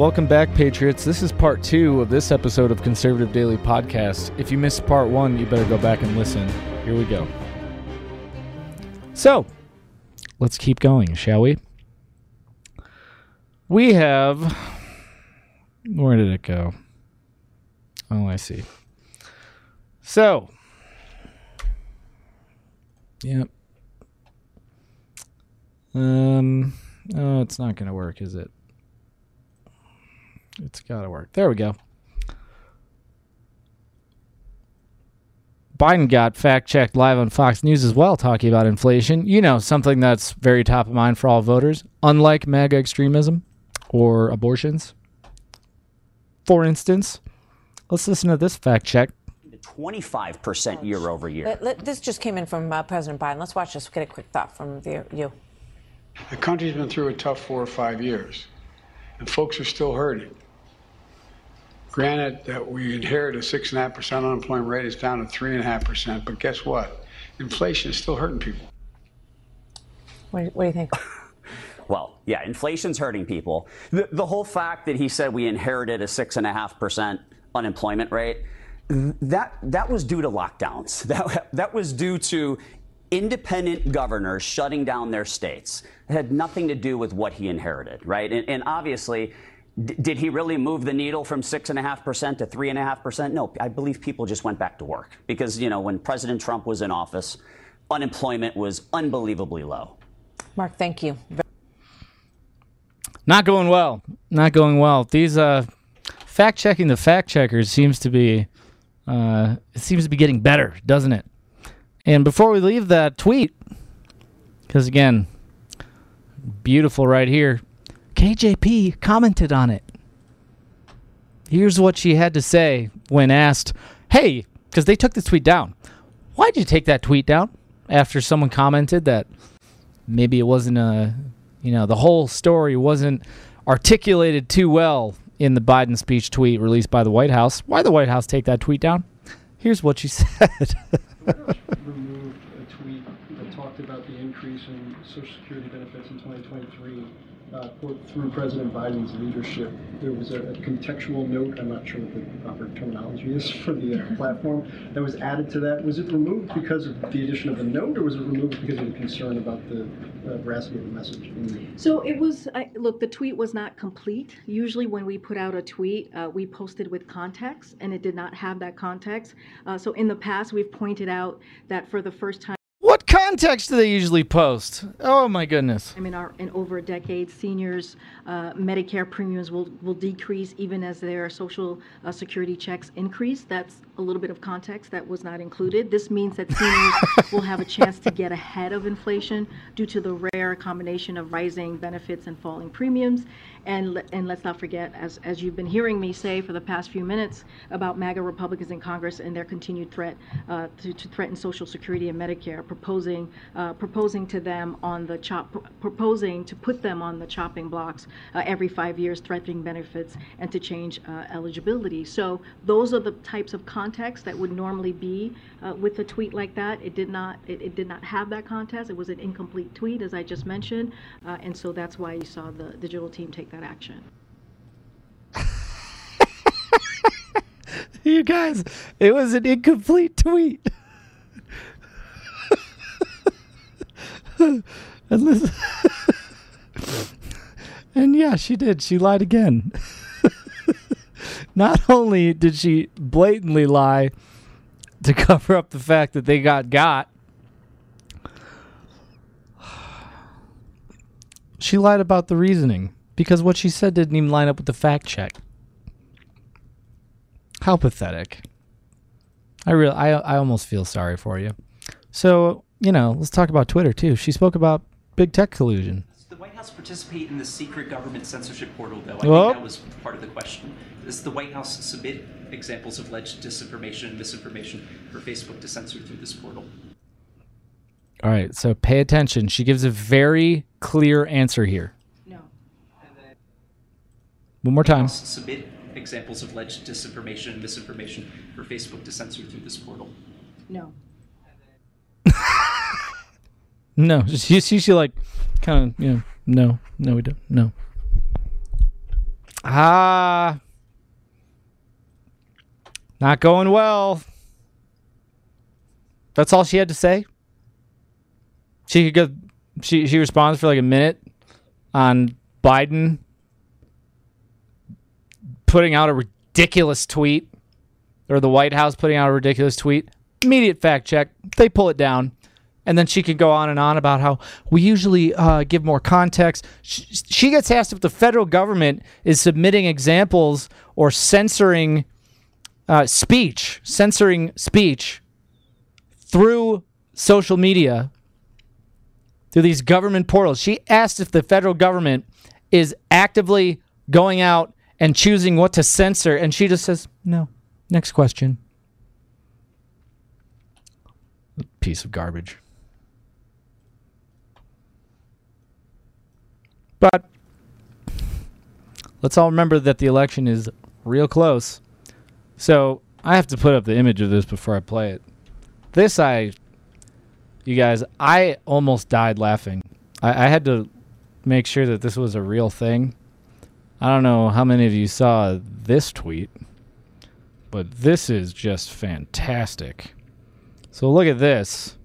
Welcome back, Patriots. This is part two of this episode of Conservative Daily Podcast. If you missed part one, you better go back and listen. Here we go. So, let's keep going, shall we? We have. Where did it go? Oh, I see. So. Yep. Um. Oh, it's not going to work, is it? It's got to work. There we go. Biden got fact checked live on Fox News as well, talking about inflation. You know, something that's very top of mind for all voters, unlike MAGA extremism or abortions. For instance, let's listen to this fact check. 25% year over year. Let- let- this just came in from uh, President Biden. Let's watch this. Get a quick thought from the, you. The country's been through a tough four or five years, and folks are still hurting. Granted that we inherited a six and a half percent unemployment rate, it's down to three and a half percent. But guess what? Inflation is still hurting people. What, do- what do you think? Well, yeah, inflation's hurting people. The, the whole fact that he said we inherited a six and a half percent unemployment rate, that that was due to lockdowns. That that was due to independent governors shutting down their states. It had nothing to do with what he inherited, right? And, and obviously. D- Did he really move the needle from six and a half percent to three and a half percent? No, I believe people just went back to work because you know when President Trump was in office, unemployment was unbelievably low. Mark, thank you. Not going well. Not going well. These uh, fact checking the fact checkers seems to be uh, it seems to be getting better, doesn't it? And before we leave that tweet, because again, beautiful right here, KJP commented on it. Here's what she had to say when asked, "Hey," because they took the tweet down. Why did you take that tweet down after someone commented that maybe it wasn't a, you know, the whole story wasn't articulated too well in the Biden speech tweet released by the White House. Why the White House take that tweet down? Here's what she said. a tweet that talked about the increase in Social Security benefits in 2023 uh, through President Biden's leadership. There was a, a contextual note, I'm not sure what the proper terminology is for the uh, platform, that was added to that. Was it removed because of the addition of the note, or was it removed because of the concern about the uh, veracity of the message? in the- So it was, I, look, the tweet was not complete. Usually when we put out a tweet, uh, we posted with context, and it did not have that context. Uh, so in the past, we've pointed out that for the first time what context do they usually post? Oh my goodness. in our, in over a decade, seniors' uh, Medicare premiums will, will decrease even as their social uh, security checks increase. That's a little bit of context that was not included. This means that seniors will have a chance to get ahead of inflation due to the rare combination of rising benefits and falling premiums. And, and let's not forget, as, as you've been hearing me say for the past few minutes about MAGA Republicans in Congress and their continued threat uh, to, to threaten Social Security and Medicare, proposing uh, proposing to them on the chop, proposing to put them on the chopping blocks uh, every five years, threatening benefits and to change uh, eligibility. So those are the types of context that would normally be uh, with a tweet like that. It did not it, it did not have that context. It was an incomplete tweet, as I just mentioned, uh, and so that's why you saw the digital team take that action. You guys, it was an incomplete tweet. and listen. and yeah, she did. She lied again. Not only did she blatantly lie to cover up the fact that they got got, she lied about the reasoning because what she said didn't even line up with the fact check. How pathetic. I real I I almost feel sorry for you. So, you know, let's talk about Twitter too. She spoke about big tech collusion. Does the White House participate in the secret government censorship portal, though? I Oh. think that was part of the question. Does the White House submit examples of alleged disinformation and misinformation for Facebook to censor through this portal? All right, so pay attention. She gives a very clear answer here. No. One more time. House submit examples of alleged disinformation and misinformation for Facebook to censor through this portal. No. No, she she, she like kind of, you know, no, no we don't. No. Ah, not going well. That's all she had to say. She could go. She she responds for like a minute on Biden putting out a ridiculous tweet, or the White House putting out a ridiculous tweet. Immediate fact check. They pull it down and then she could go on and on about how we usually uh, give more context. She, she, gets asked if the federal government is submitting examples or censoring uh, speech, censoring speech through social media, through these government portals. She asked if the federal government is actively going out and choosing what to censor, and she just says, no. Next question. Piece of garbage. But let's all remember that the election is real close. So I have to put up the image of this before I play it. This, I, you guys, I almost died laughing. I, I had to make sure that this was a real thing. I don't know how many of you saw this tweet, but this is just fantastic. So look at this.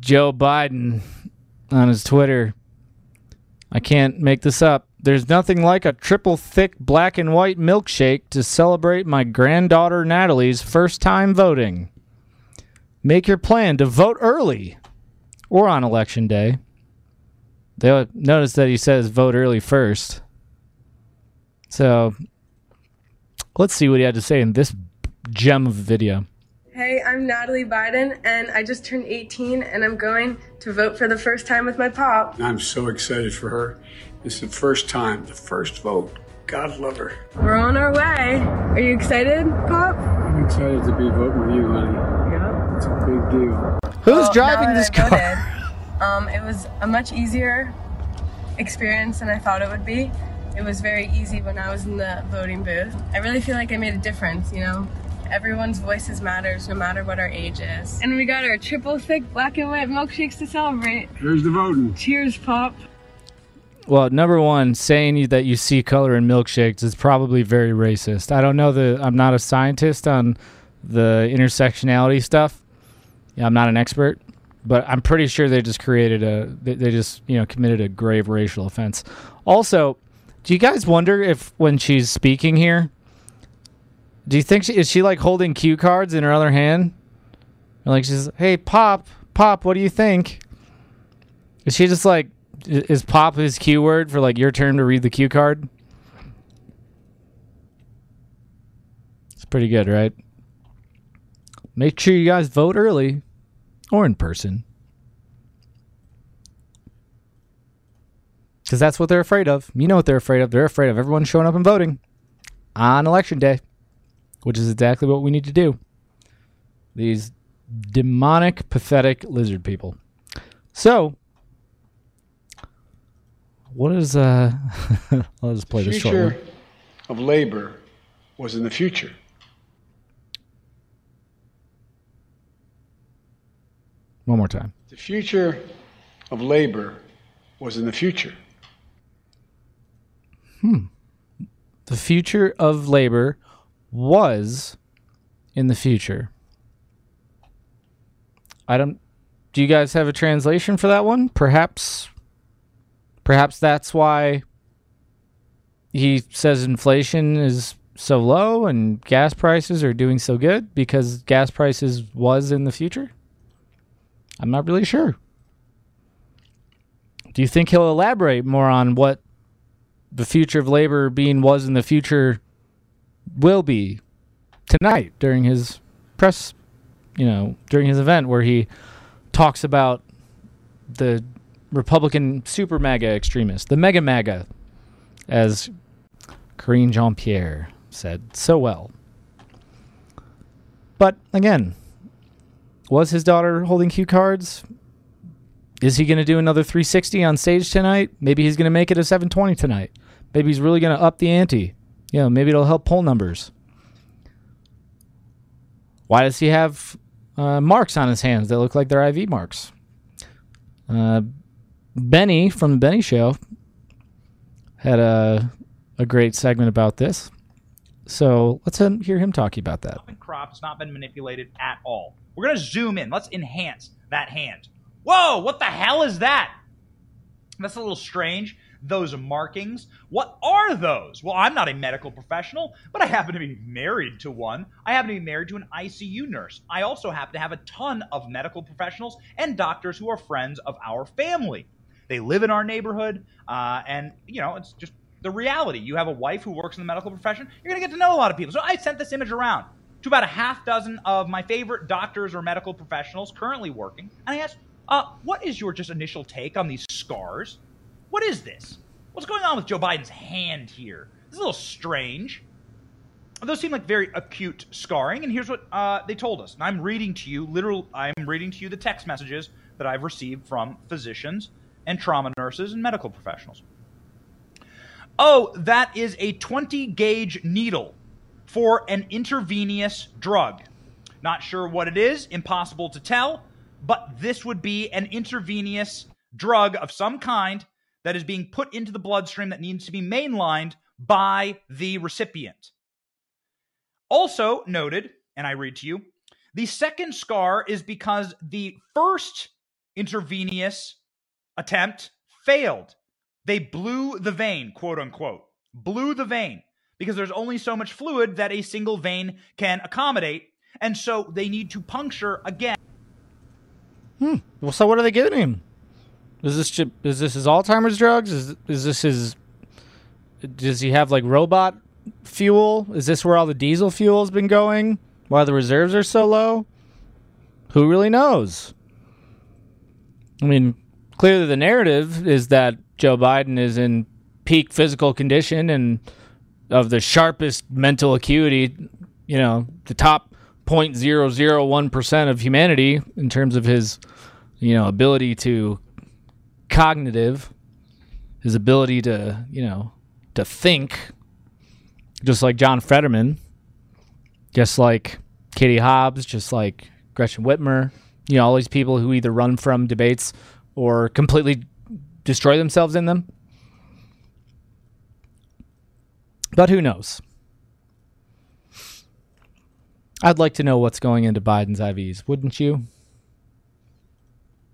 Joe Biden on his Twitter I can't make this up. There's nothing like a triple thick black and white milkshake to celebrate my granddaughter Natalie's first time voting. Make your plan to vote early or on election day. They'll notice that he says vote early first. So let's see what he had to say in this gem of a video. Hey, I'm Natalie Biden, and I just turned 18, and I'm going to vote for the first time with my pop. I'm so excited for her. It's the first time, the first vote. God love her. We're on our way. Are you excited, Pop? I'm excited to be voting with you, honey. Yeah. It's a big deal. Who's well, driving this car? Voted, um, it was a much easier experience than I thought it would be. It was very easy when I was in the voting booth. I really feel like I made a difference, you know? Everyone's voices matters no matter what our age is. And we got our triple thick black and white milkshakes to celebrate. Here's the voting. Cheers, Pop. Well, number one, saying that you see color in milkshakes is probably very racist. I don't know the. I'm not a scientist on the intersectionality stuff. Yeah, I'm not an expert, but I'm pretty sure they just created a. They, they just you know committed a grave racial offense. Also, do you guys wonder if when she's speaking here, do you think she is she like holding cue cards in her other hand? Like she's, hey, Pop, Pop, what do you think? Is she just like, is Pop his cue word for like your turn to read the cue card? It's pretty good, right? Make sure you guys vote early or in person. Because that's what they're afraid of. You know what they're afraid of. They're afraid of everyone showing up and voting on election day which is exactly what we need to do. These demonic, pathetic lizard people. So, what is uh? I'll just play this short. The future of labor was in the future. One more time. The future of labor was in the future. Hmm. The future of labor was in the future. I don't do you guys have a translation for that one? Perhaps perhaps that's why he says inflation is so low and gas prices are doing so good because gas prices was in the future? I'm not really sure. Do you think he'll elaborate more on what the future of labor being was in the future will be tonight during his press, you know, during his event where he talks about the Republican super MAGA extremist, the mega MAGA, as Karine Jean Pierre said so well. But again, was his daughter holding cue cards? Is he going to do another 360 on stage tonight? Maybe he's going to make it a 720 tonight. Maybe he's really going to up the ante. You know, maybe it'll help poll numbers. Why does he have uh, marks on his hands that look like they're IV marks? Uh, Benny from the Benny Show had a a great segment about this. So let's hear him talking about that. crop has not been manipulated at all. We're to zoom in. Let's enhance that hand. Whoa, what the hell is that? That's a little strange. Those markings. What are those? Well, I'm not a medical professional, but I happen to be married to one. I happen to be married to an ICU nurse. I also happen to have a ton of medical professionals and doctors who are friends of our family. They live in our neighborhood, uh, and, you know, it's just the reality. You have a wife who works in the medical profession, you're going to get to know a lot of people. So I sent this image around to about a half dozen of my favorite doctors or medical professionals currently working, and I asked, uh, what is your just initial take on these scars? What is this? What's going on with Joe Biden's hand here? This is a little strange. Those seem like very acute scarring, and here's what uh, they told us. And I'm reading to you, literal. I'm reading to you the text messages that I've received from physicians and trauma nurses and medical professionals. Oh, that is a 20 gauge needle for an intravenous drug. Not sure what it is, impossible to tell, but this would be an intravenous drug of some kind that is being put into the bloodstream that needs to be mainlined by the recipient. Also noted, and I read to you, the second scar is because the first intravenous attempt failed. They blew the vein, quote unquote. Blew the vein because there's only so much fluid that a single vein can accommodate. And so they need to puncture again. Hmm. Well, so what are they giving him? Is this is this his Alzheimer's drugs? Is is this his? Does he have like robot fuel? Is this where all the diesel fuel has been going? Why the reserves are so low? Who really knows? I mean, clearly the narrative is that Joe Biden is in peak physical condition and of the sharpest mental acuity, you know, the top 0.001% of humanity in terms of his, you know, ability to cognitive, his ability to, you know, to think, just like John Fetterman, just like Katie Hobbs, just like Gretchen Whitmer, you know, all these people who either run from debates or completely destroy themselves in them. But who knows? I'd like to know what's going into Biden's IVs, wouldn't you?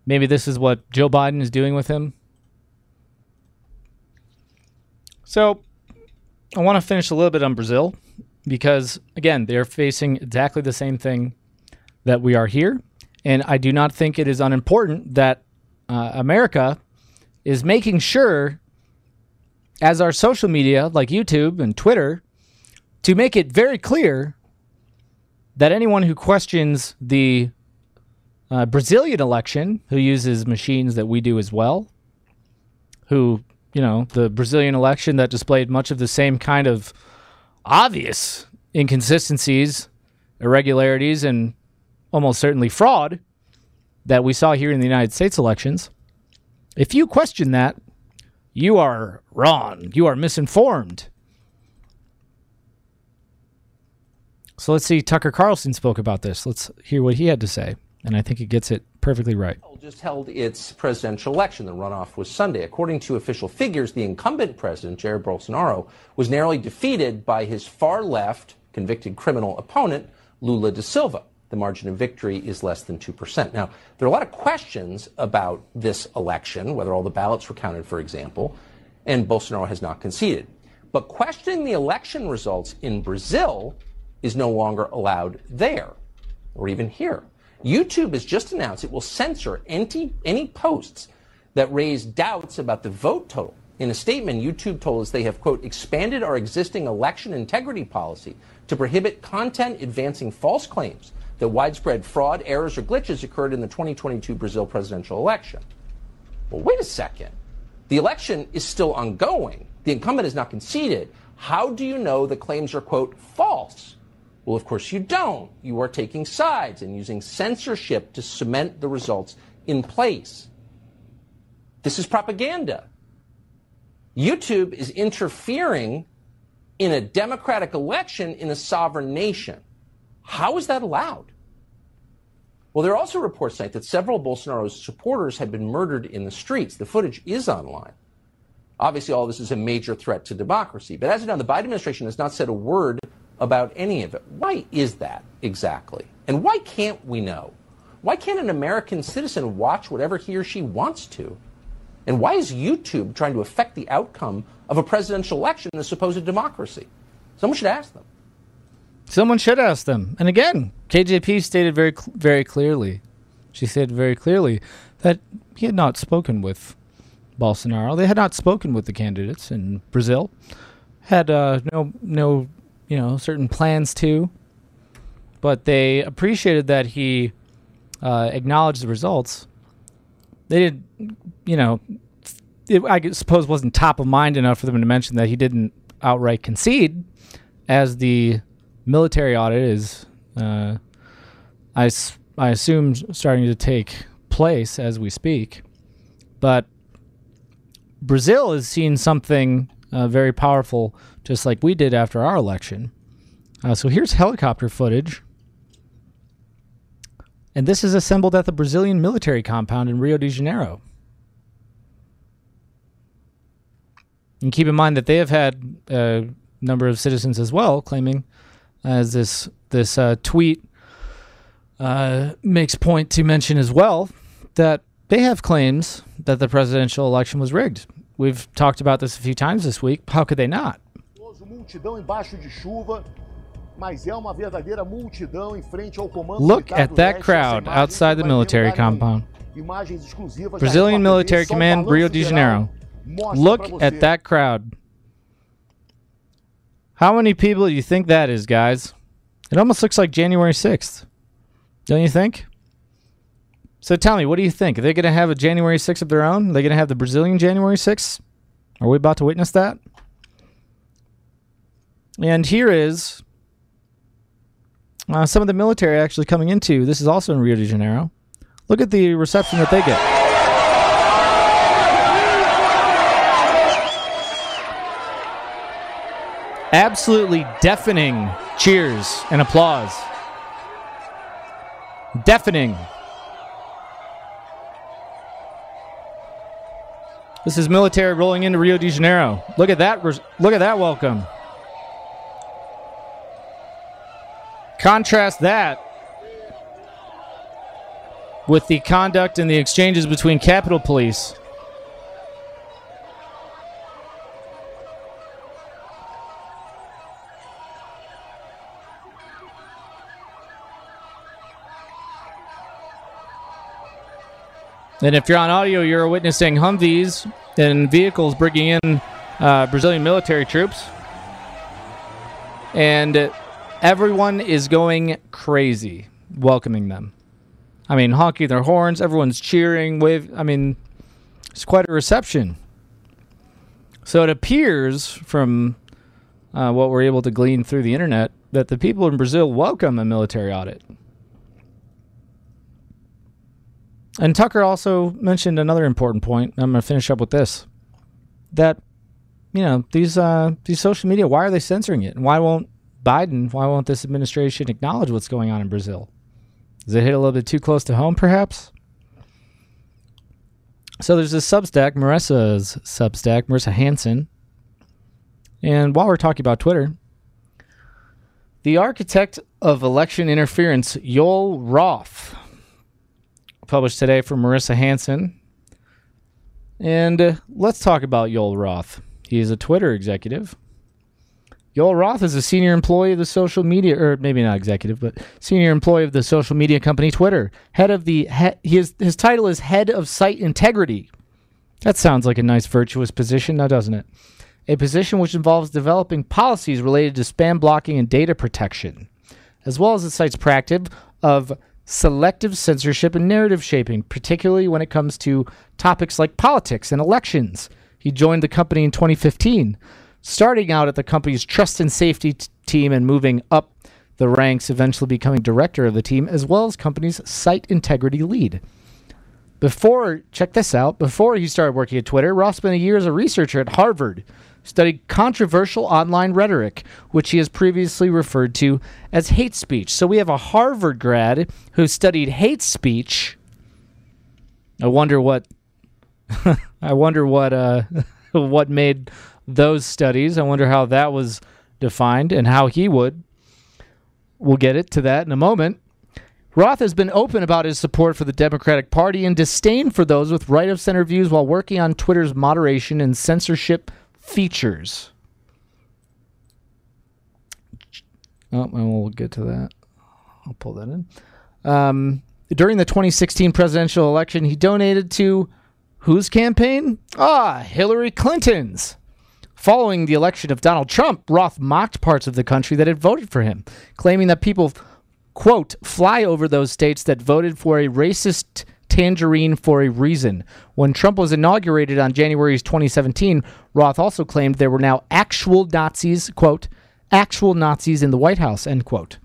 Maybe this is what Joe Biden is doing with him. So, I want to finish a little bit on Brazil because, again, they're facing exactly the same thing that we are here. And I do not think it is unimportant that uh, America is making sure, as our social media like YouTube and Twitter, to make it very clear that anyone who questions the uh, Brazilian election, who uses machines that we do as well, who, you know, the Brazilian election that displayed much of the same kind of obvious inconsistencies, irregularities, and almost certainly fraud that we saw here in the United States elections. If you question that, you are wrong. You are misinformed. So let's see. Tucker Carlson spoke about this. Let's hear what he had to say. And I think he gets it perfectly right. Just held its presidential election. The runoff was Sunday. According to official figures, the incumbent president, Jair Bolsonaro, was narrowly defeated by his far left convicted criminal opponent, Lula da Silva. The margin of victory is less than 2%. Now, there are a lot of questions about this election, whether all the ballots were counted, for example, and Bolsonaro has not conceded. But questioning the election results in Brazil is no longer allowed there or even here. YouTube has just announced it will censor any, any posts that raise doubts about the vote total. In a statement, YouTube told us they have, quote, expanded our existing election integrity policy to prohibit content advancing false claims that widespread fraud, errors, or glitches occurred in the 2022 Brazil presidential election. Well, wait a second. The election is still ongoing. The incumbent is not conceded. How do you know the claims are, quote, false? Well, of course you don't. You are taking sides and using censorship to cement the results in place. This is propaganda. YouTube is interfering in a democratic election in a sovereign nation. How is that allowed? Well, there are also reports tonight that several Bolsonaro's supporters have been murdered in the streets. The footage is online. Obviously, all this is a major threat to democracy. But as of now, the Biden administration has not said a word about any of it. Why is that exactly? And why can't we know? Why can't an American citizen watch whatever he or she wants to? And why is YouTube trying to affect the outcome of a presidential election in a supposed democracy? Someone should ask them. Someone should ask them. And again, KJP stated very, very clearly. She said very clearly that he had not spoken with Bolsonaro. They had not spoken with the candidates in Brazil. Had uh, no, no, you know, certain plans to. But they appreciated that he uh, acknowledged the results. They did, you know, it, I suppose wasn't top of mind enough for them to mention that he didn't outright concede, as the military audit is, uh, I, I assume, starting to take place as we speak. But Brazil has seen something uh, very powerful, just like we did after our election. Uh, so here's helicopter footage. And this is assembled at the Brazilian military compound in Rio de Janeiro. And keep in mind that they have had a number of citizens as well claiming, as this this uh, tweet uh, makes point to mention as well, that they have claims that the presidential election was rigged. We've talked about this a few times this week. How could they not? Look at that crowd outside the military compound. Brazilian Military Command, Rio de Janeiro. Look at that crowd. How many people do you think that is, guys? It almost looks like January 6th. Don't you think? So tell me, what do you think? Are they going to have a January 6th of their own? Are they going to have the Brazilian January 6th? Are we about to witness that? And here is uh, some of the military actually coming into. This is also in Rio de Janeiro. Look at the reception that they get. Absolutely deafening cheers and applause. Deafening. This is military rolling into Rio de Janeiro. Look at that! Look at that welcome. Contrast that with the conduct and the exchanges between Capitol Police. And if you're on audio, you're witnessing Humvees and vehicles bringing in uh, Brazilian military troops. And everyone is going crazy welcoming them. I mean, honking their horns, everyone's cheering, wave. I mean, it's quite a reception. So it appears from uh, what we're able to glean through the internet that the people in Brazil welcome a military audit. And Tucker also mentioned another important point. I'm going to finish up with this: that you know these uh, these social media. Why are they censoring it? And why won't Biden? Why won't this administration acknowledge what's going on in Brazil? Does it hit a little bit too close to home, perhaps? So there's this Substack, Marissa's Substack, Marissa Hanson. And while we're talking about Twitter, the architect of election interference, Joel Roth, published today for Marissa Hanson. And uh, let's talk about Joel Roth. He is a Twitter executive. Joel Roth is a senior employee of the social media, or maybe not executive, but senior employee of the social media company Twitter. Head of the he, his his title is head of site integrity. That sounds like a nice virtuous position, now doesn't it? A position which involves developing policies related to spam blocking and data protection, as well as the site's practice of selective censorship and narrative shaping, particularly when it comes to topics like politics and elections. He joined the company in 2015, starting out at the company's trust and safety t- team and moving up the ranks, eventually becoming director of the team, as well as company's site integrity lead. Before, check this out, before he started working at Twitter, Roth spent a year as a researcher at Harvard studied controversial online rhetoric, which he has previously referred to as hate speech. So we have a Harvard grad who studied hate speech. I wonder what. I wonder what. Uh, what made those studies. I wonder how that was defined and how he would. We'll get it to that in a moment. Roth has been open about his support for the Democratic Party and disdain for those with right of center views while working on Twitter's moderation and censorship features. Oh, and we'll get to that. I'll pull that in. Um, during the 2016 presidential election, he donated to whose campaign? Ah, Hillary Clinton's. Following the election of Donald Trump, Roth mocked parts of the country that had voted for him, claiming that people, quote, fly over those states that voted for a racist tangerine for a reason. When Trump was inaugurated on January 2017, Roth also claimed there were now actual Nazis, quote, actual Nazis in the White House, end quote.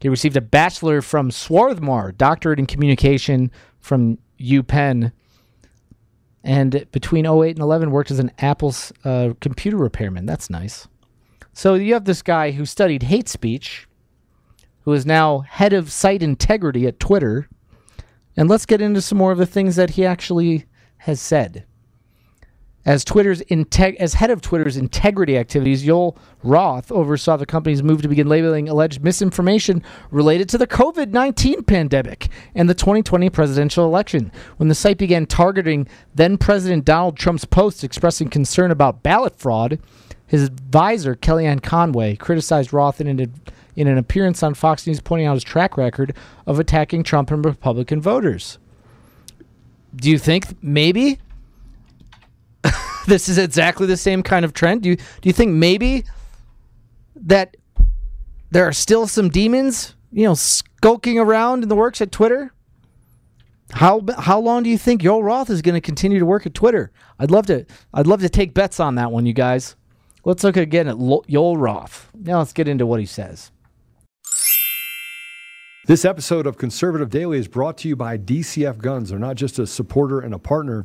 He received a bachelor from Swarthmore, doctorate in communication from UPenn, and between 08 and 11 worked as an Apple's uh, computer repairman. That's nice. So you have this guy who studied hate speech, who is now head of site integrity at Twitter. And let's get into some more of the things that he actually has said. As Twitter's integ- as head of Twitter's integrity activities, Joel Roth oversaw the company's move to begin labeling alleged misinformation related to the COVID-19 pandemic and the 2020 presidential election. When the site began targeting then President Donald Trump's posts expressing concern about ballot fraud, his advisor Kellyanne Conway criticized Roth in an in an appearance on Fox News pointing out his track record of attacking Trump and Republican voters. Do you think maybe this is exactly the same kind of trend? Do you do you think maybe that there are still some demons, you know, skulking around in the works at Twitter? How how long do you think Joel Roth is going to continue to work at Twitter? I'd love to I'd love to take bets on that one, you guys. Let's look again at Joel Roth. Now let's get into what he says. This episode of Conservative Daily is brought to you by DCF Guns. They're not just a supporter and a partner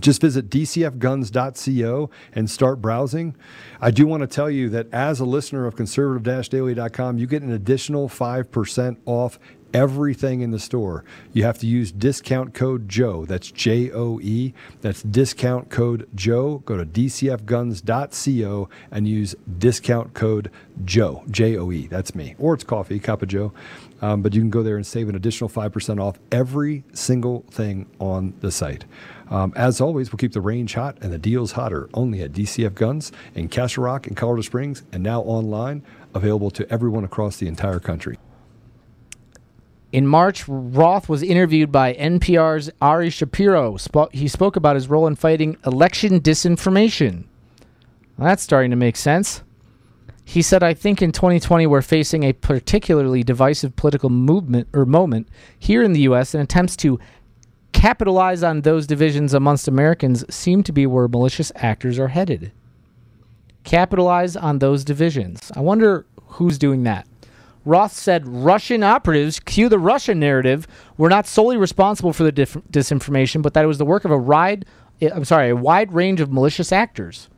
just visit dcfguns.co and start browsing. I do want to tell you that as a listener of conservative-daily.com, you get an additional 5% off everything in the store. You have to use discount code Joe. That's J O E. That's discount code Joe. Go to dcfguns.co and use discount code Joe. J O E. That's me. Or it's coffee, cup of Joe. Um, but you can go there and save an additional 5% off every single thing on the site. Um, as always, we'll keep the range hot and the deals hotter only at DCF Guns in Castle Rock and Colorado Springs and now online, available to everyone across the entire country. In March, Roth was interviewed by NPR's Ari Shapiro. he spoke about his role in fighting election disinformation. Well, that's starting to make sense. He said, I think in 2020 we're facing a particularly divisive political movement or moment here in the U.S. and attempts to capitalize on those divisions amongst Americans seem to be where malicious actors are headed. Capitalize on those divisions. I wonder who's doing that. Roth said Russian operatives, cue the Russian narrative, were not solely responsible for the dif- disinformation, but that it was the work of a wide, eh, I'm sorry, a wide range of malicious actors.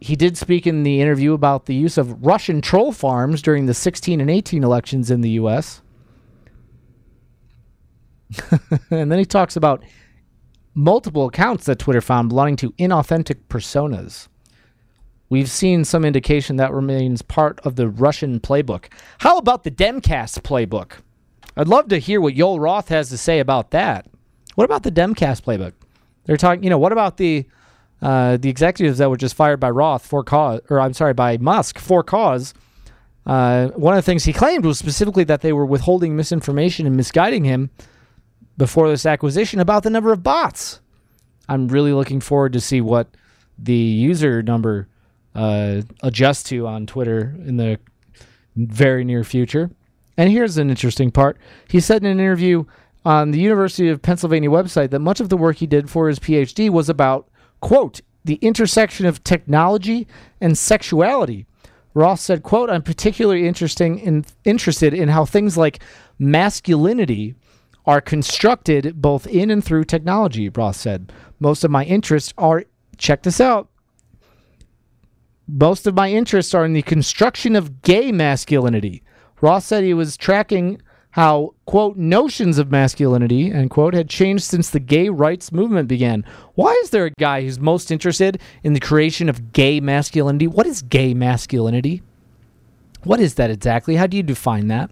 He did speak in the interview about the use of Russian troll farms during the 16 and 18 elections in the U.S. and then he talks about multiple accounts that Twitter found belonging to inauthentic personas. We've seen some indication that remains part of the Russian playbook. How about the Demcast playbook? I'd love to hear what Joel Roth has to say about that. What about the Demcast playbook? They're talking, you know, what about the uh, the executives that were just fired by Roth for cause, or I'm sorry, by Musk for cause? uh, one of the things he claimed was specifically that they were withholding misinformation and misguiding him before this acquisition about the number of bots. I'm really looking forward to see what the user number uh, adjusts to on Twitter in the very near future. And here's an interesting part. He said in an interview on the University of Pennsylvania website that much of the work he did for his PhD was about, quote, the intersection of technology and sexuality. Roth said, quote, I'm particularly interesting in, interested in how things like masculinity are constructed both in and through technology, Roth said. Most of my interests are, check this out, most of my interests are in the construction of gay masculinity. Roth said he was tracking how, quote, notions of masculinity, end quote, had changed since the gay rights movement began. Why is there a guy who's most interested in the creation of gay masculinity? What is gay masculinity? What is that exactly? How do you define that?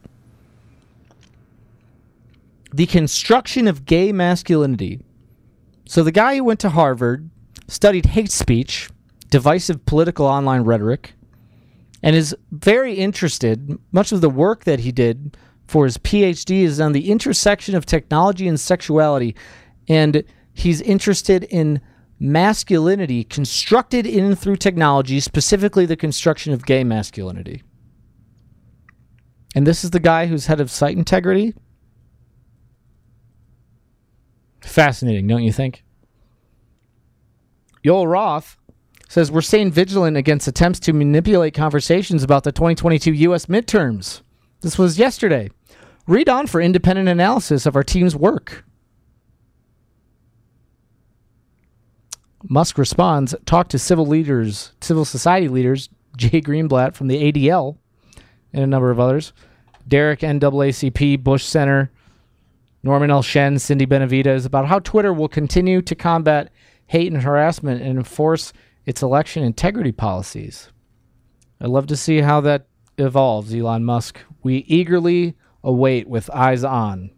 The construction of gay masculinity. So the guy who went to Harvard, studied hate speech, divisive political online rhetoric, and is very interested. Much of the work that he did for his PhD is on the intersection of technology and sexuality, and he's interested in masculinity constructed in and through technology, specifically the construction of gay masculinity. And this is the guy who's head of site integrity. Fascinating, don't you think? Yoel Roth says we're staying vigilant against attempts to manipulate conversations about the 2022 U.S. midterms. This was yesterday. Read on for independent analysis of our team's work. Musk responds, talk to civil leaders, civil society leaders, Jay Greenblatt from the ADL, and a number of others. Derek NAACP, Bush Center, Norman L. Shen, Sindy Benavides, about how Twitter will continue to combat hate and harassment and enforce its election integrity policies. I'd love to see how that evolves, Elon Musk. We eagerly await with eyes on.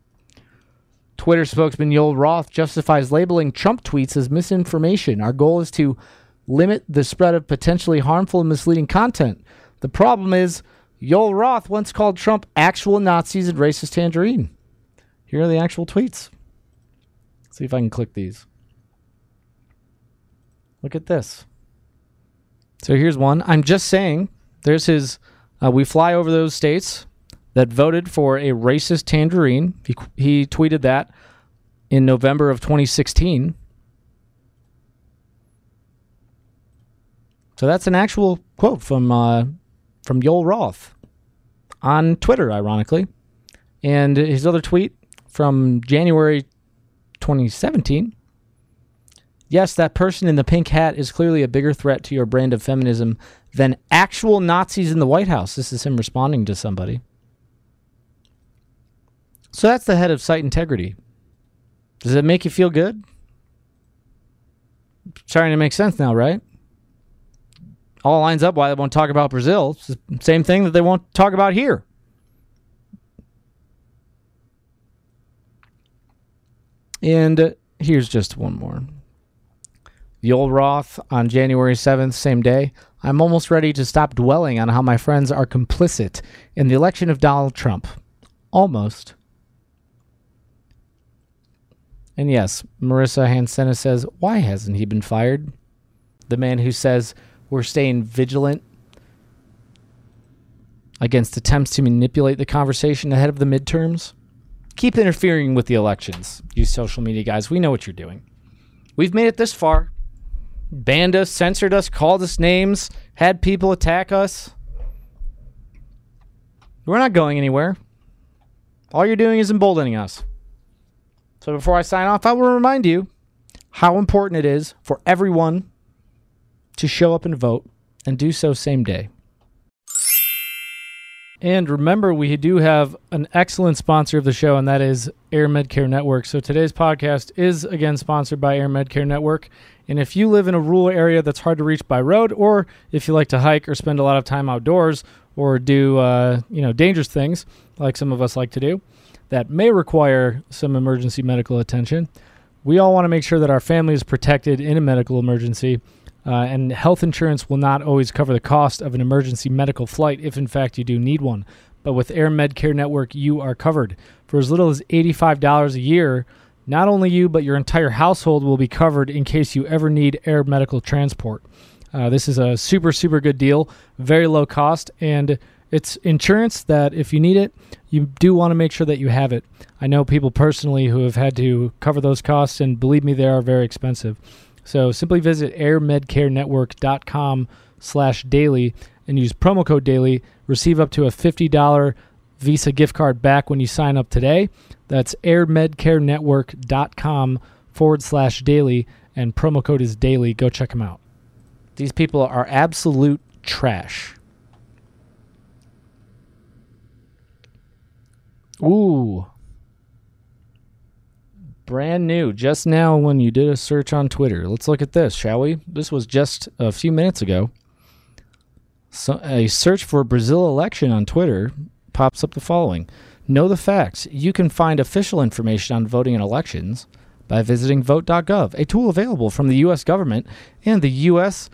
Twitter spokesman Yoel Roth justifies labeling Trump tweets as misinformation. Our goal is to limit the spread of potentially harmful and misleading content. The problem is, Yoel Roth once called Trump actual Nazis and racist tangerine. Here are the actual tweets. Let's see if I can click these. Look at this. So here's one. I'm just saying, there's his. Uh, we fly over those states that voted for a racist tangerine. He, he tweeted that in November of 2016. So that's an actual quote from uh, from Yoel Roth on Twitter, ironically. And his other tweet from January 2017 Yes, that person in the pink hat is clearly a bigger threat to your brand of feminism than actual Nazis in the White House. This is him responding to somebody. So that's the head of site integrity. Does it make you feel good? Starting to make sense now, right? All lines up why they won't talk about Brazil. Same thing that they won't talk about here. And uh, here's just one more. Yoel Roth on January 7th, same day. I'm almost ready to stop dwelling on how my friends are complicit in the election of Donald Trump. Almost. And yes, Marissa Hansena says, Why hasn't he been fired? The man who says, We're staying vigilant against attempts to manipulate the conversation ahead of the midterms. Keep interfering with the elections, you social media guys. We know what you're doing. We've made it this far banned us, censored us, called us names, had people attack us. We're not going anywhere. All you're doing is emboldening us. So before I sign off, I will remind you how important it is for everyone to show up and vote and do so same day. And remember, we do have an excellent sponsor of the show, and that is AirMedCare Network. So today's podcast is again sponsored by AirMedCare Network. And if you live in a rural area that's hard to reach by road, or if you like to hike or spend a lot of time outdoors or do uh, you know dangerous things like some of us like to do, that may require some emergency medical attention, we all want to make sure that our family is protected in a medical emergency. Uh, and health insurance will not always cover the cost of an emergency medical flight if, in fact, you do need one. But with AirMedCare Network, you are covered. For as little as $85 a year, not only you, but your entire household will be covered in case you ever need air medical transport. Uh, this is a super, super good deal, very low cost, and it's insurance that if you need it, you do want to make sure that you have it. I know people personally who have had to cover those costs, and believe me, they are very expensive. So simply visit airmedcarenetwork.com slash daily and use promo code daily. Receive up to a $50 Visa gift card back when you sign up today. That's airmedcarenetwork.com forward slash daily, and promo code is daily. Go check them out. These people are absolute trash. Ooh. Brand new, just now when you did a search on Twitter. Let's look at this, shall we? This was just a few minutes ago. So, a search for Brazil election on Twitter pops up the following Know the facts. You can find official information on voting and elections by visiting vote.gov, a tool available from the U.S. government and the U.S.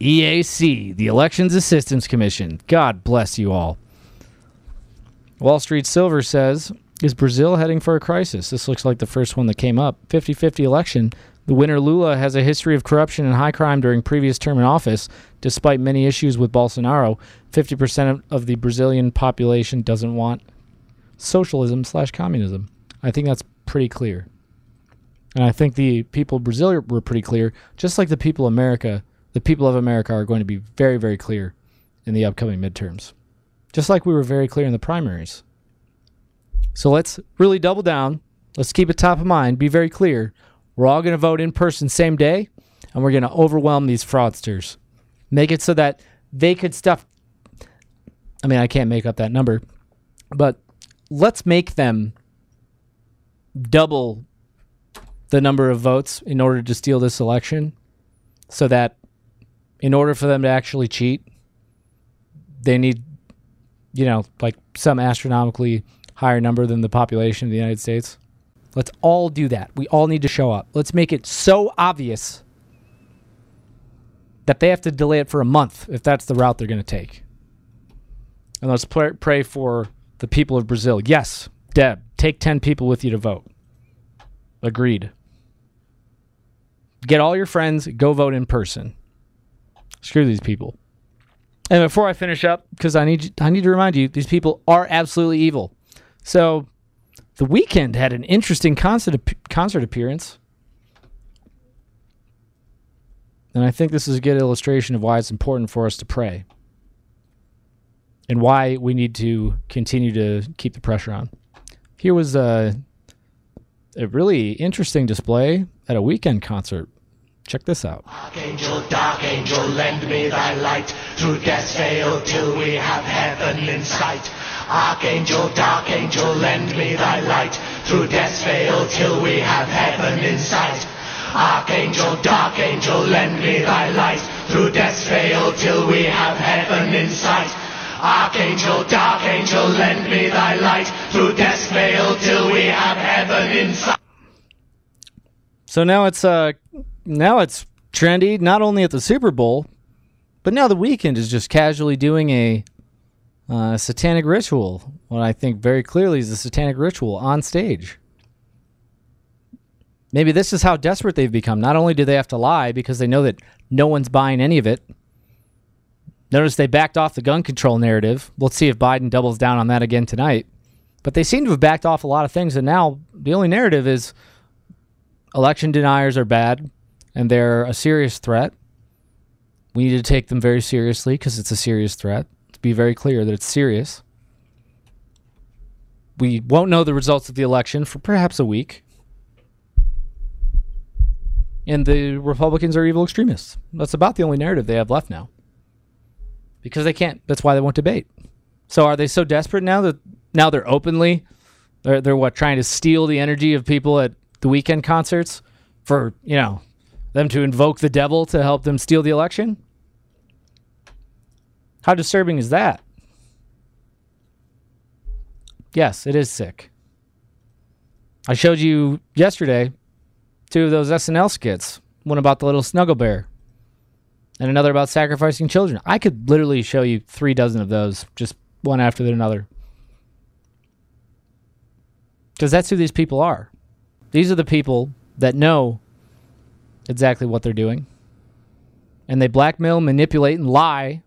EAC, the Elections Assistance Commission. God bless you all. Wall Street Silver says Is Brazil heading for a crisis? This looks like the first one that came up. 50 50 election. The winner Lula has a history of corruption and high crime during previous term in office, despite many issues with Bolsonaro. 50% of the Brazilian population doesn't want socialism slash communism. I think that's pretty clear. And I think the people of Brazil were pretty clear, just like the people of America. The people of America are going to be very, very clear in the upcoming midterms, just like we were very clear in the primaries. So let's really double down. Let's keep it top of mind. Be very clear. We're all going to vote in person same day, and we're going to overwhelm these fraudsters. Make it so that they could stuff. I mean, I can't make up that number, but let's make them double the number of votes in order to steal this election so that in order for them to actually cheat they need you know like some astronomically higher number than the population of the United States? Let's all do that. We all need to show up. Let's make it so obvious that they have to delay it for a month if that's the route they're going to take. And let's pray, for the people of Brazil. Yes Deb take 10 people with you to vote. Agreed. Get all your friends, go vote in person. Screw these people. And before I finish up, because I need I need to remind you, these people are absolutely evil. So, the Weeknd had an interesting concert concert appearance, and I think this is a good illustration of why it's important for us to pray, and why we need to continue to keep the pressure on. Here was a a really interesting display at a Weeknd concert. Check this out. Archangel, dark angel, lend me thy light. Through death's veil till we have heaven in sight. Archangel, dark angel, lend me thy light. Through death's veil till we have heaven in sight. Archangel, dark angel, lend me thy light. Through death's veil till we have heaven in sight. Archangel, dark angel, lend me thy light. Through death's veil till we have heaven in sight. So now it's uh now it's trendy not only at the Super Bowl, but now the Weeknd is just casually doing a uh, satanic ritual. What I think very clearly is a satanic ritual on stage. Maybe this is how desperate they've become. Not only do they have to lie because they know that no one's buying any of it. Notice they backed off the gun control narrative. Let's see if Biden doubles down on that again tonight. But they seem to have backed off a lot of things, and now the only narrative is election deniers are bad and they're a serious threat. We need to take them very seriously because it's a serious threat. To be very clear that it's serious. We won't know the results of the election for perhaps a week. And the Republicans are evil extremists. That's about the only narrative they have left now. Because they can't. That's why they won't debate. So are they so desperate now that now they're openly they're, they're what trying to steal the energy of people at the Weeknd concerts for, you know, them to invoke the devil to help them steal the election? How disturbing is that? Yes, it is sick. I showed you yesterday two of those SNL skits. One about the little snuggle bear. and another about sacrificing children. I could literally show you three dozen of those, just one after another. Because that's who these people are. These are the people that know exactly what they're doing. And they blackmail, manipulate, and lie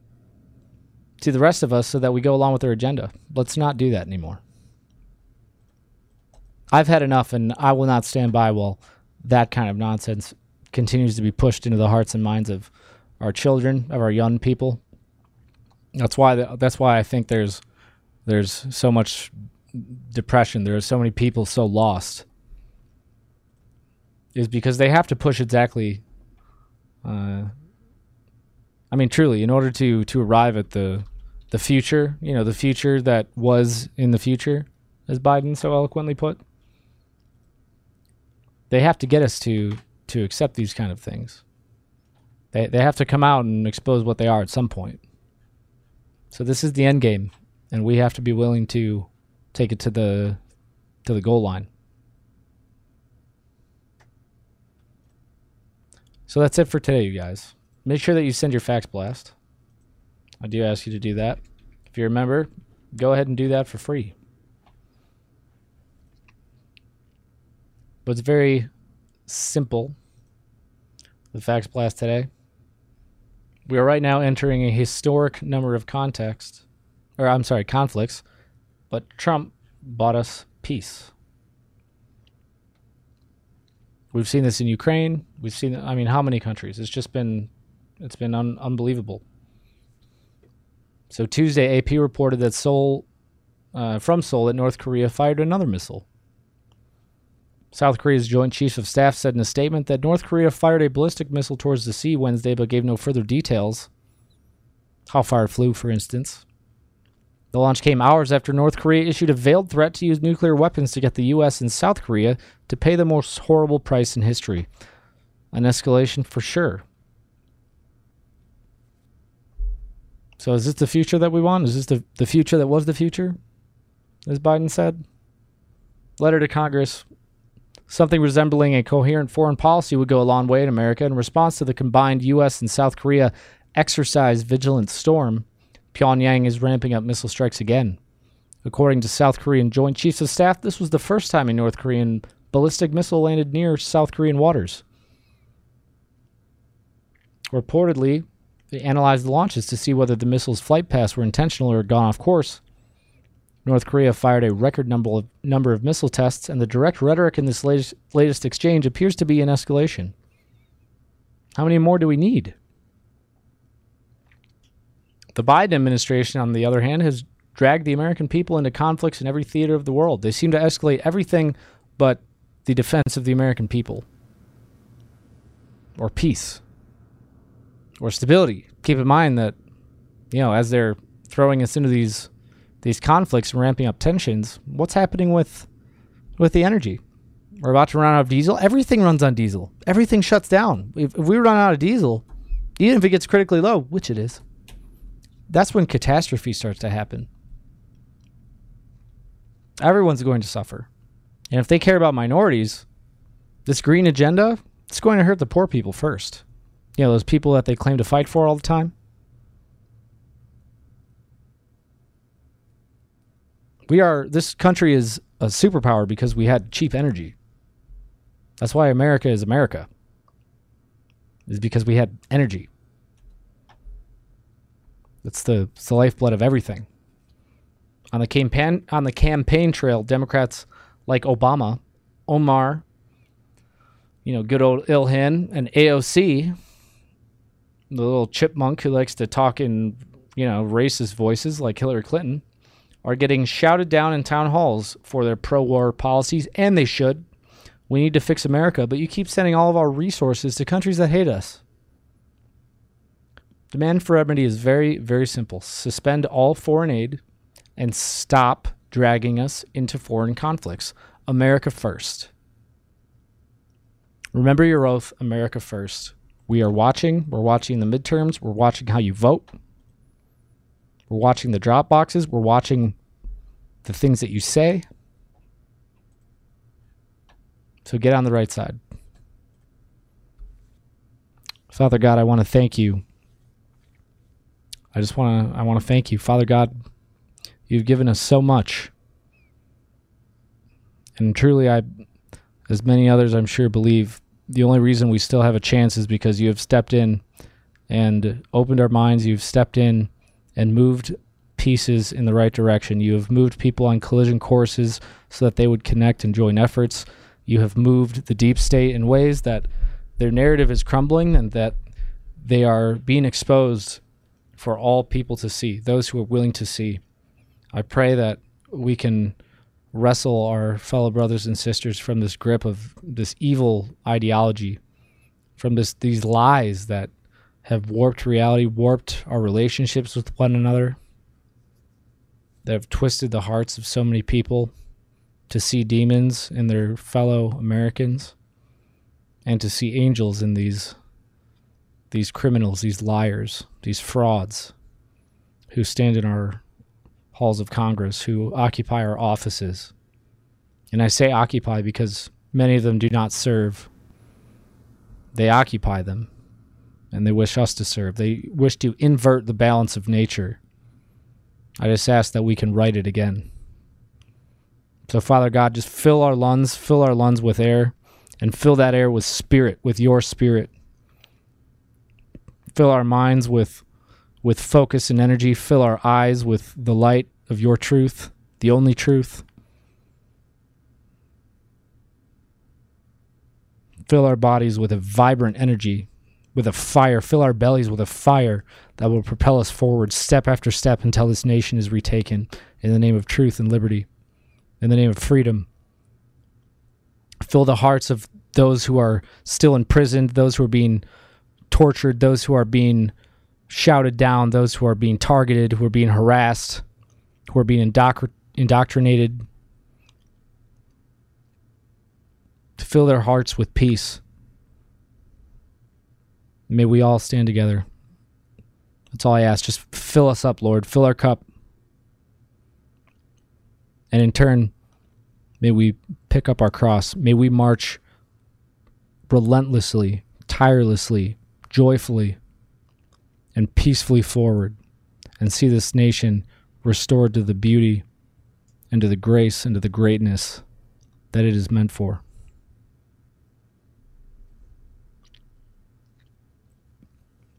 to the rest of us so that we go along with their agenda. Let's not do that anymore. I've had enough, and I will not stand by while that kind of nonsense continues to be pushed into the hearts and minds of our children, of our young people. That's why that's why I think there's there's so much depression. There are so many people so lost. Is because they have to push exactly. Uh, I mean, truly, in order to to arrive at the the future, you know, the future that was in the future, as Biden so eloquently put, they have to get us to to accept these kind of things. They they have to come out and expose what they are at some point. So this is the end game, and we have to be willing to take it to the to the goal line. So that's it for today, you guys. Make sure that you send your fax blast. I do ask you to do that. If you're a member, go ahead and do that for free. But it's very simple. The fax blast today. We are right now entering a historic number of contexts, or I'm sorry, conflicts, but Trump bought us peace. We've seen this in Ukraine. We've seen, I mean, how many countries? It's just been, it's been un- unbelievable. So Tuesday, AP reported that Seoul, uh, from Seoul, that North Korea fired another missile. South Korea's Joint Chiefs of Staff said in a statement that North Korea fired a ballistic missile towards the sea Wednesday but gave no further details. How far it flew, for instance. The launch came hours after North Korea issued a veiled threat to use nuclear weapons to get the U.S. and South Korea to pay the most horrible price in history. An escalation for sure. So, is this the future that we want? Is this the, the future that was the future, as Biden said? Letter to Congress Something resembling a coherent foreign policy would go a long way in America. In response to the combined U.S. and South Korea exercise Vigilant Storm, Pyongyang is ramping up missile strikes again. According to South Korean Joint Chiefs of Staff, this was the first time a North Korean ballistic missile landed near South Korean waters. Reportedly, they analyzed the launches to see whether the missile's flight paths were intentional or gone off course. North Korea fired a record number of, number of missile tests, and the direct rhetoric in this latest, latest exchange appears to be an escalation. How many more do we need? The Biden administration, on the other hand, has dragged the American people into conflicts in every theater of the world. They seem to escalate everything but the defense of the American people, or peace, or stability. Keep in mind that, you know, as they're throwing us into these these conflicts and ramping up tensions, what's happening with with the energy? We're about to run out of diesel. Everything runs on diesel. Everything shuts down. If, if we run out of diesel, even if it gets critically low, which it is, that's when catastrophe starts to happen. Everyone's going to suffer. And if they care about minorities, this green agenda, it's going to hurt the poor people first. You know, those people that they claim to fight for all the time. We are this country is a superpower because we had cheap energy. That's why America is America. Is because we had energy. It's the it's the lifeblood of everything. On the campaign on the campaign trail, Democrats like Obama, Omar, you know, good old Ilhan and AOC, the little chipmunk who likes to talk in, you know, racist voices like Hillary Clinton are getting shouted down in town halls for their pro war policies, and they should. We need to fix America, but you keep sending all of our resources to countries that hate us. Demand for remedy is very, very simple. Suspend all foreign aid and stop dragging us into foreign conflicts. America first. Remember your oath, America first. We are watching. We're watching the midterms. We're watching how you vote. We're watching the drop boxes. We're watching the things that you say. So get on the right side. Father God, I want to thank you I just want to I want to thank you, Father God. You've given us so much. And truly I as many others I'm sure believe the only reason we still have a chance is because you have stepped in and opened our minds, you've stepped in and moved pieces in the right direction. You have moved people on collision courses so that they would connect and join efforts. You have moved the deep state in ways that their narrative is crumbling and that they are being exposed for all people to see, those who are willing to see. I pray that we can wrestle our fellow brothers and sisters from this grip of this evil ideology, from this these lies that have warped reality, warped our relationships with one another, that have twisted the hearts of so many people to see demons in their fellow Americans and to see angels in these these criminals, these liars, these frauds who stand in our halls of Congress, who occupy our offices. And I say occupy because many of them do not serve. They occupy them and they wish us to serve. They wish to invert the balance of nature. I just ask that we can write it again. So, Father God, just fill our lungs, fill our lungs with air, and fill that air with spirit, with your spirit. Fill our minds with with focus and energy, fill our eyes with the light of your truth, the only truth. Fill our bodies with a vibrant energy, with a fire. Fill our bellies with a fire that will propel us forward step after step until this nation is retaken in the name of truth and liberty, in the name of freedom. Fill the hearts of those who are still imprisoned, those who are being tortured, those who are being shouted down, those who are being targeted, who are being harassed, who are being indoctr- indoctrinated. To fill their hearts with peace. May we all stand together. That's all I ask. Just fill us up, Lord. Fill our cup. And in turn, may we pick up our cross. May we march relentlessly, tirelessly, joyfully, and peacefully forward and see this nation restored to the beauty and to the grace and to the greatness that it is meant for.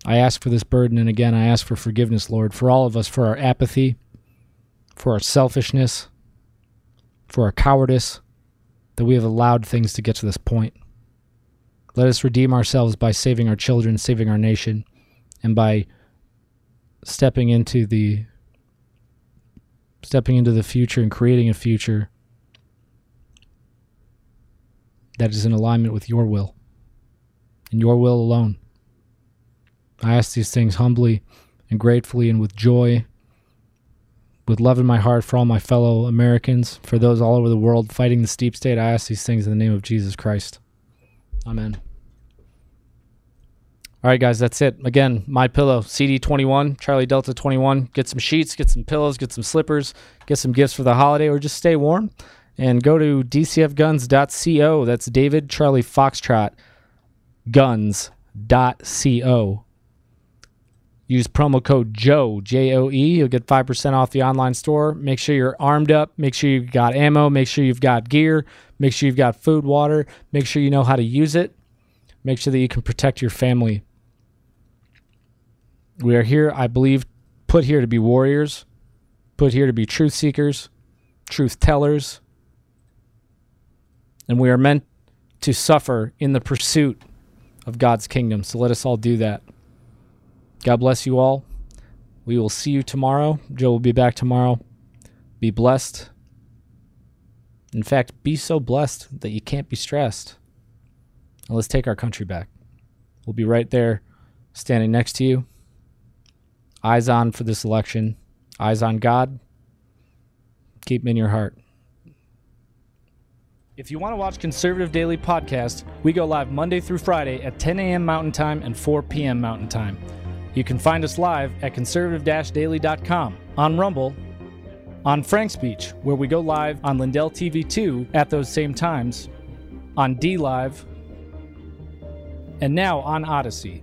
I ask for this burden, and again, I ask for forgiveness, Lord, for all of us, for our apathy, for our selfishness, for our cowardice, that we have allowed things to get to this point. Let us redeem ourselves by saving our children, saving our nation, and by stepping into the stepping into the future and creating a future that is in alignment with your will and your will alone. I ask these things humbly and gratefully and with joy, with love in my heart for all my fellow Americans, for those all over the world fighting the steep state. I ask these things in the name of Jesus Christ. Amen. All right, guys, that's it. Again, MyPillow, CD21, Charlie Delta 21. Get some sheets, get some pillows, get some slippers, get some gifts for the holiday, or just stay warm. And go to dcfguns.co. That's David Charlie Foxtrot guns.co. Use promo code Joe, J O E. You'll get 5% off the online store. Make sure you're armed up. Make sure you've got ammo. Make sure you've got gear. Make sure you've got food, water. Make sure you know how to use it. Make sure that you can protect your family. We are here, I believe, put here to be warriors, put here to be truth seekers, truth tellers, and we are meant to suffer in the pursuit of God's kingdom. So let us all do that. God bless you all. We will see you tomorrow. Joe will be back tomorrow. Be blessed. In fact, be so blessed that you can't be stressed. And let's take our country back. We'll be right there, standing next to you. Eyes on for this election. Eyes on God. Keep them in your heart. If you want to watch Conservative Daily Podcast, we go live Monday through Friday at 10 a.m. Mountain Time and 4 p.m. Mountain Time. You can find us live at conservative-daily.com, on Rumble, on FrankSpeech, where we go live on Lindell TV 2 at those same times, on D Live, and now on Odysee.